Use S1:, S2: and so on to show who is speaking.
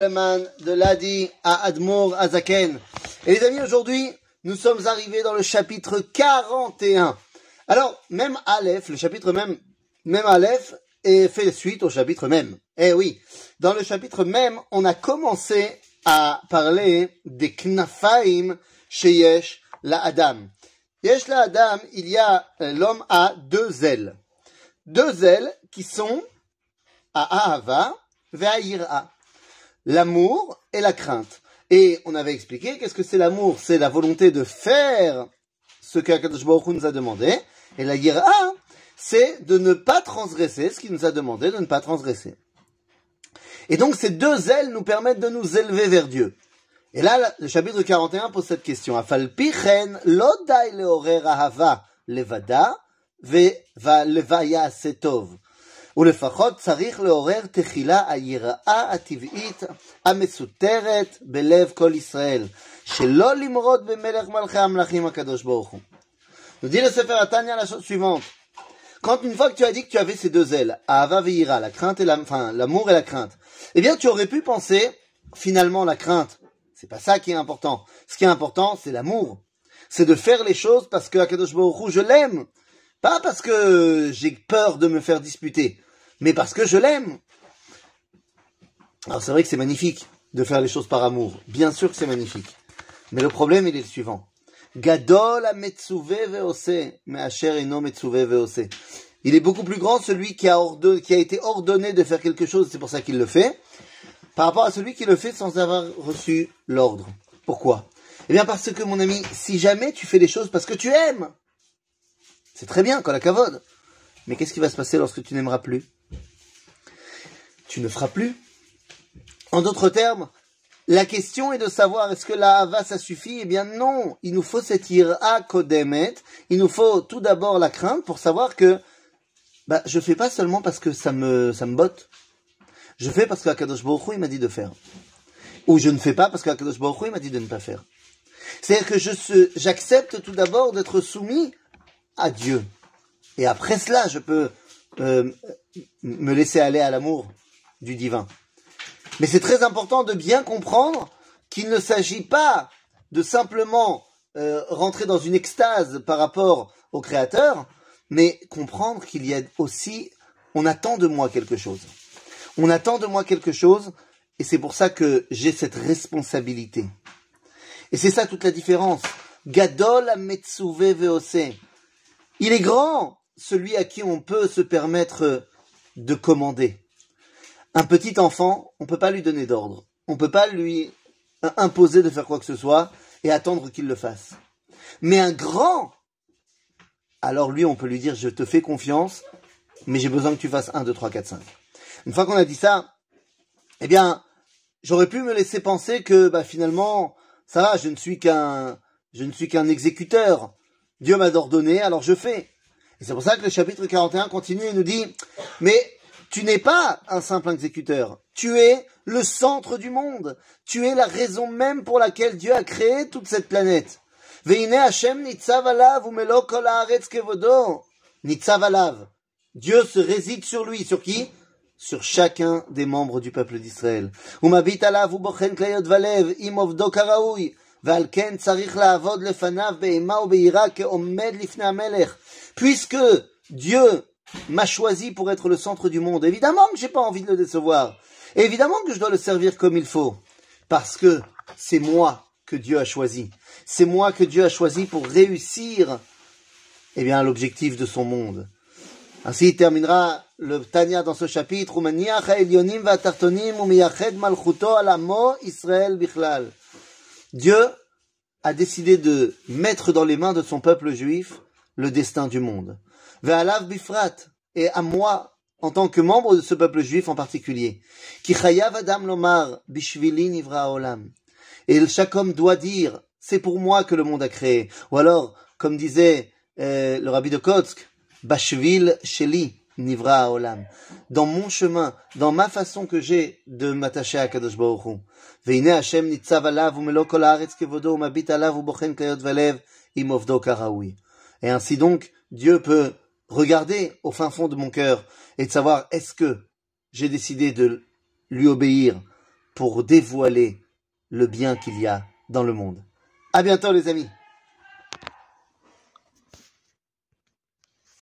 S1: de l'Adi à Admour Azaken. Et les amis, aujourd'hui, nous sommes arrivés dans le chapitre 41. Alors, même Aleph, le chapitre même, même Aleph, est fait suite au chapitre même. Eh oui, dans le chapitre même, on a commencé à parler des knafaim chez Yesh la Adam. Yesh la Adam, il y a, euh, l'homme a deux ailes. Deux ailes qui sont à Ahava, Ve'ayira l'amour et la crainte. Et on avait expliqué qu'est-ce que c'est l'amour? C'est la volonté de faire ce qu'Akadosh Baruch nous a demandé. Et la yira, c'est de ne pas transgresser ce qu'il nous a demandé de ne pas transgresser. Et donc ces deux ailes nous permettent de nous élever vers Dieu. Et là, le chapitre 41 pose cette question. Afal pichen lodai leorer ahava levada ve va levaya setov. ולפחות צריך לעורר תחילה היראה הטבעית המסותרת בלב כל ישראל, שלא למרוד במלך מלכי המלכים הקדוש ברוך הוא. Nous dit le Sefer Atanya la chose suivante. Quand une fois que tu as dit que tu avais ces deux ailes, Ahava Veira, la crainte et la, enfin, l'amour et la crainte, eh bien, tu aurais pu penser, finalement, la crainte. C'est pas ça qui est important. Ce qui est important, c'est l'amour. C'est de faire les choses parce que Akadosh Baruch Hu, je l'aime. Pas parce que j'ai peur de me faire disputer mais parce que je l'aime. Alors c'est vrai que c'est magnifique de faire les choses par amour. Bien sûr que c'est magnifique. Mais le problème, il est le suivant. Gadol Il est beaucoup plus grand celui qui a, qui a été ordonné de faire quelque chose, c'est pour ça qu'il le fait, par rapport à celui qui le fait sans avoir reçu l'ordre. Pourquoi? Eh bien parce que mon ami, si jamais tu fais les choses parce que tu aimes, c'est très bien, quand la cavode. Mais qu'est-ce qui va se passer lorsque tu n'aimeras plus? Tu ne feras plus? En d'autres termes, la question est de savoir est-ce que la hava ça suffit? Eh bien non, il nous faut cette ira kodemet, il nous faut tout d'abord la crainte pour savoir que bah, je fais pas seulement parce que ça me, ça me botte, je fais parce que Akadosh Baruch il m'a dit de faire. Ou je ne fais pas parce que Akadosh Baruch il m'a dit de ne pas faire. C'est-à-dire que je j'accepte tout d'abord d'être soumis à Dieu. Et après cela, je peux euh, me laisser aller à l'amour du divin. Mais c'est très important de bien comprendre qu'il ne s'agit pas de simplement euh, rentrer dans une extase par rapport au Créateur, mais comprendre qu'il y a aussi, on attend de moi quelque chose. On attend de moi quelque chose, et c'est pour ça que j'ai cette responsabilité. Et c'est ça toute la différence. Gadol Metsuve Veose. Il est grand, celui à qui on peut se permettre de commander. Un petit enfant, on ne peut pas lui donner d'ordre. On ne peut pas lui imposer de faire quoi que ce soit et attendre qu'il le fasse. Mais un grand, alors lui, on peut lui dire, je te fais confiance, mais j'ai besoin que tu fasses 1, 2, 3, 4, 5. Une fois qu'on a dit ça, eh bien, j'aurais pu me laisser penser que, bah, finalement, ça va, je ne suis qu'un, je ne suis qu'un exécuteur. Dieu m'a ordonné, alors je fais. C'est pour ça que le chapitre 41 continue et nous dit, mais tu n'es pas un simple exécuteur. Tu es le centre du monde. Tu es la raison même pour laquelle Dieu a créé toute cette planète. Dieu se réside sur lui. Sur qui? Sur chacun des membres du peuple d'Israël. Puisque Dieu m'a choisi pour être le centre du monde. Évidemment que j'ai pas envie de le décevoir. évidemment que je dois le servir comme il faut. Parce que c'est moi que Dieu a choisi. C'est moi que Dieu a choisi pour réussir, eh bien, l'objectif de son monde. Ainsi terminera le Tanya dans ce chapitre. Dieu a décidé de mettre dans les mains de son peuple juif le destin du monde. Ve'alav bifrat, et à moi, en tant que membre de ce peuple juif en particulier. Ki adam lomar bishvili nivra olam. Et chaque homme doit dire, c'est pour moi que le monde a créé. Ou alors, comme disait euh, le rabbi de Kotsk, bashvil sheli nivra olam. Dans mon chemin, dans ma façon que j'ai de m'attacher à Kadosh Baruch Hu. והנה השם ניצב עליו ומלוא כל הארץ כבודו ומביט עליו ובוחן כליות ולב עם עובדו כראוי. Et ainsi donc, Dieu peut regarder au fin fond de mon cœur et de savoir est-ce que j'ai décidé de lui obéir pour dévoiler le bien qu'il y a dans le monde. À bientôt les amis